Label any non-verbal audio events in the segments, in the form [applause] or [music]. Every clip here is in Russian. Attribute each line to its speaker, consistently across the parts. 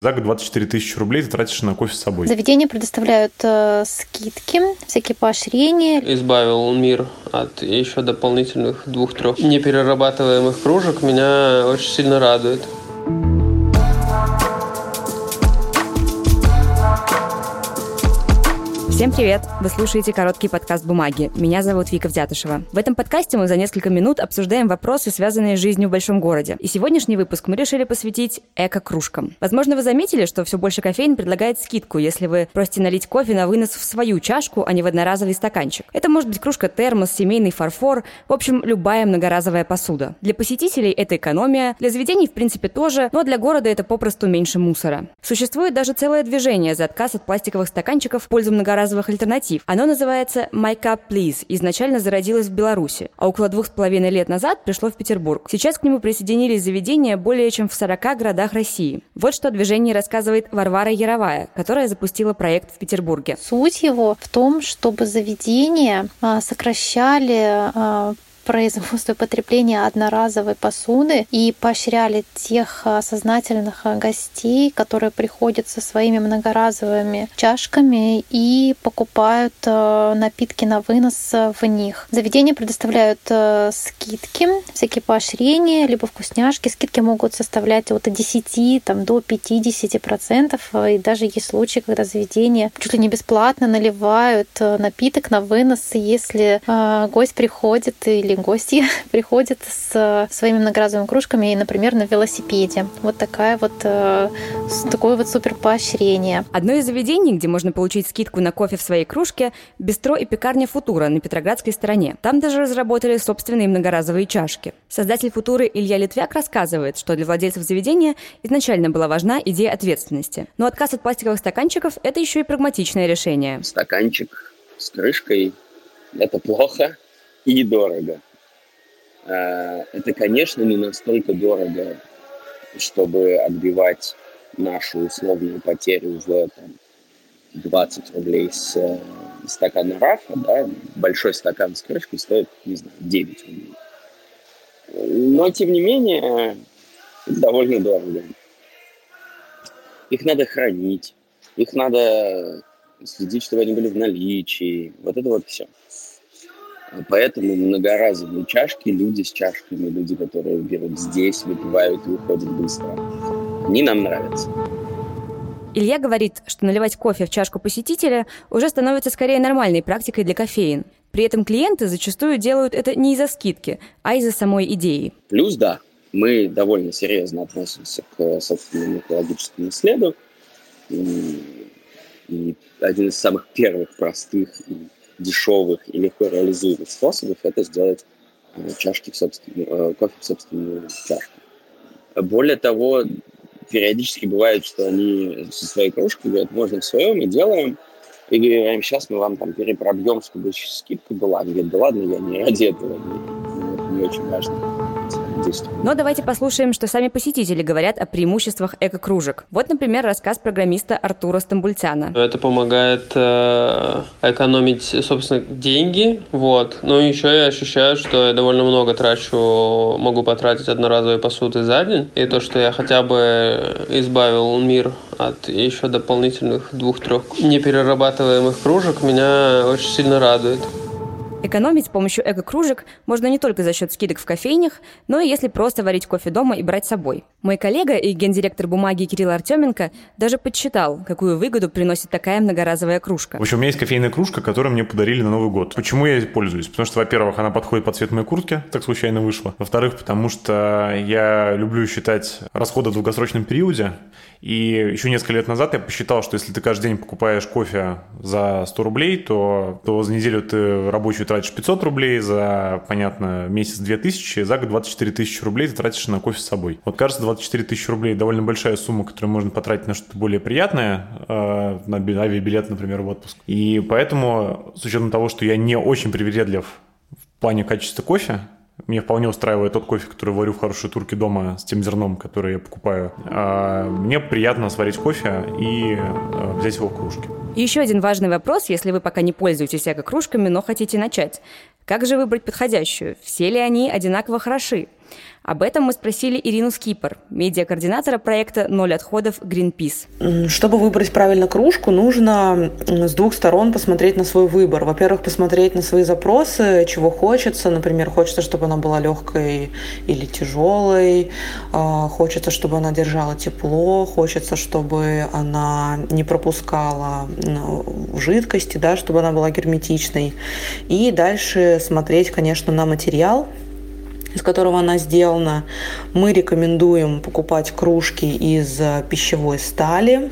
Speaker 1: За год 24 тысячи рублей ты тратишь на кофе с собой.
Speaker 2: Заведения предоставляют э, скидки, всякие поощрения.
Speaker 3: Избавил мир от еще дополнительных двух-трех неперерабатываемых кружек. Меня очень сильно радует.
Speaker 4: Всем привет! Вы слушаете короткий подкаст «Бумаги». Меня зовут Вика Вдятышева. В этом подкасте мы за несколько минут обсуждаем вопросы, связанные с жизнью в большом городе. И сегодняшний выпуск мы решили посвятить эко-кружкам. Возможно, вы заметили, что все больше кофеин предлагает скидку, если вы просите налить кофе на вынос в свою чашку, а не в одноразовый стаканчик. Это может быть кружка термос, семейный фарфор, в общем, любая многоразовая посуда. Для посетителей это экономия, для заведений, в принципе, тоже, но для города это попросту меньше мусора. Существует даже целое движение за отказ от пластиковых стаканчиков в пользу многоразовых разовых альтернатив. Оно называется My Cup Please, изначально зародилось в Беларуси, а около двух с половиной лет назад пришло в Петербург. Сейчас к нему присоединились заведения более чем в 40 городах России. Вот что о движении рассказывает Варвара Яровая, которая запустила проект в Петербурге.
Speaker 2: Суть его в том, чтобы заведения а, сокращали а, производство и потребление одноразовой посуды и поощряли тех а, сознательных а, гостей, которые приходят со своими многоразовыми чашками и покупают а, напитки на вынос в них. Заведения предоставляют скидки, всякие поощрения, либо вкусняшки. Скидки могут составлять от 10 там, до 50 процентов. И даже есть случаи, когда заведения чуть ли не бесплатно наливают напиток на вынос, если гость приходит или гости [laughs] приходят с своими многоразовыми кружками и, например, на велосипеде. Вот такая вот э, такое вот супер поощрение.
Speaker 4: Одно из заведений, где можно получить скидку на кофе в своей кружке, бистро и пекарня Футура на Петроградской стороне. Там даже разработали собственные многоразовые чашки. Создатель Футуры Илья Литвяк рассказывает, что для владельцев заведения изначально была важна идея ответственности. Но отказ от пластиковых стаканчиков – это еще и прагматичное решение.
Speaker 5: Стаканчик с крышкой – это плохо и дорого. Э, это, конечно, не настолько дорого, чтобы отбивать нашу условную потерю в там, 20 рублей с э, стакана рафа, да, большой стакан с крышкой стоит, не знаю, 9 рублей. Но, тем не менее, довольно дорого. Их надо хранить, их надо следить, чтобы они были в наличии. Вот это вот все. Поэтому многоразовые чашки, люди с чашками, люди, которые берут здесь, выпивают и уходят быстро, они нам нравятся.
Speaker 4: Илья говорит, что наливать кофе в чашку посетителя уже становится скорее нормальной практикой для кофеин. При этом клиенты зачастую делают это не из-за скидки, а из-за самой идеи.
Speaker 5: Плюс, да, мы довольно серьезно относимся к собственному экологическому следу. И, и один из самых первых простых и дешевых и легко реализуемых способов это сделать э, чашки в собственную, э, кофе в собственную чашку. Более того, периодически бывает, что они со своей кружкой говорят, можно в своем, мы делаем, и говорим, сейчас мы вам там перепробьем, чтобы скидка была. Они говорят, да ладно, я не ради этого, не очень важно
Speaker 4: действий. Но давайте послушаем, что сами посетители говорят о преимуществах эко-кружек. Вот, например, рассказ программиста Артура Стамбульцана.
Speaker 3: Это помогает э, экономить, собственно, деньги. Вот. Но еще я ощущаю, что я довольно много трачу, могу потратить одноразовые посуды за день. И то, что я хотя бы избавил мир от еще дополнительных двух-трех неперерабатываемых кружек, меня очень сильно радует.
Speaker 4: Экономить с помощью эко-кружек можно не только за счет скидок в кофейнях, но и если просто варить кофе дома и брать с собой. Мой коллега и гендиректор бумаги Кирилл Артеменко даже подсчитал, какую выгоду приносит такая многоразовая кружка.
Speaker 1: В общем, у меня есть кофейная кружка, которую мне подарили на Новый год. Почему я пользуюсь? Потому что, во-первых, она подходит под цвет моей куртки, так случайно вышло. Во-вторых, потому что я люблю считать расходы в долгосрочном периоде. И еще несколько лет назад я посчитал, что если ты каждый день покупаешь кофе за 100 рублей, то, то за неделю ты рабочую тратишь 500 рублей, за, понятно, месяц 2000, за год 24 тысячи рублей ты тратишь на кофе с собой. Вот кажется, 24 тысячи рублей довольно большая сумма, которую можно потратить на что-то более приятное, э, на авиабилет, например, в отпуск. И поэтому, с учетом того, что я не очень привередлив в плане качества кофе, мне вполне устраивает тот кофе, который варю в хорошей турке дома с тем зерном, который я покупаю. А мне приятно сварить кофе и а, взять его в кружке.
Speaker 4: Еще один важный вопрос, если вы пока не пользуетесь эко-кружками, но хотите начать. Как же выбрать подходящую? Все ли они одинаково хороши? Об этом мы спросили Ирину Скипер, медиакоординатора проекта «Ноль отходов Greenpeace».
Speaker 6: Чтобы выбрать правильно кружку, нужно с двух сторон посмотреть на свой выбор. Во-первых, посмотреть на свои запросы, чего хочется. Например, хочется, чтобы она была легкой или тяжелой. А, хочется, чтобы она держала тепло. Хочется, чтобы она не пропускала жидкости, да, чтобы она была герметичной. И дальше смотреть, конечно, на материал, из которого она сделана. Мы рекомендуем покупать кружки из пищевой стали,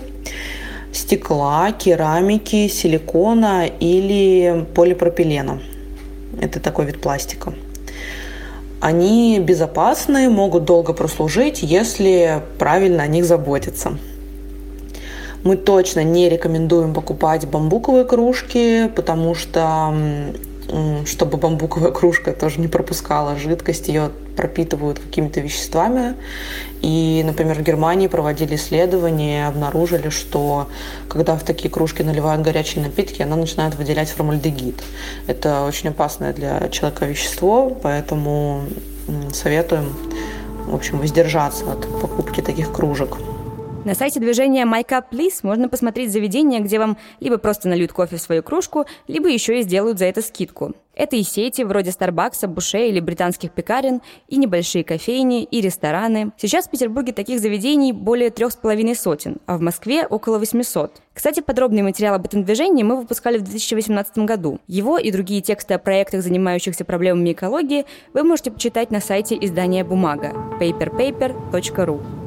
Speaker 6: стекла, керамики, силикона или полипропилена. Это такой вид пластика. Они безопасны, могут долго прослужить, если правильно о них заботиться. Мы точно не рекомендуем покупать бамбуковые кружки, потому что чтобы бамбуковая [laughs] кружка тоже не пропускала жидкость, ее пропитывают какими-то веществами. И, например, в Германии проводили исследования обнаружили, что когда в такие кружки наливают горячие напитки, она начинает выделять формальдегид. Это очень опасное для человека вещество, поэтому советуем в общем, воздержаться от покупки таких кружек.
Speaker 4: На сайте движения My Cup Please можно посмотреть заведения, где вам либо просто нальют кофе в свою кружку, либо еще и сделают за это скидку. Это и сети вроде Старбакса, Буше или британских пекарен, и небольшие кофейни, и рестораны. Сейчас в Петербурге таких заведений более трех с половиной сотен, а в Москве около 800. Кстати, подробный материал об этом движении мы выпускали в 2018 году. Его и другие тексты о проектах, занимающихся проблемами экологии, вы можете почитать на сайте издания «Бумага» paperpaper.ru.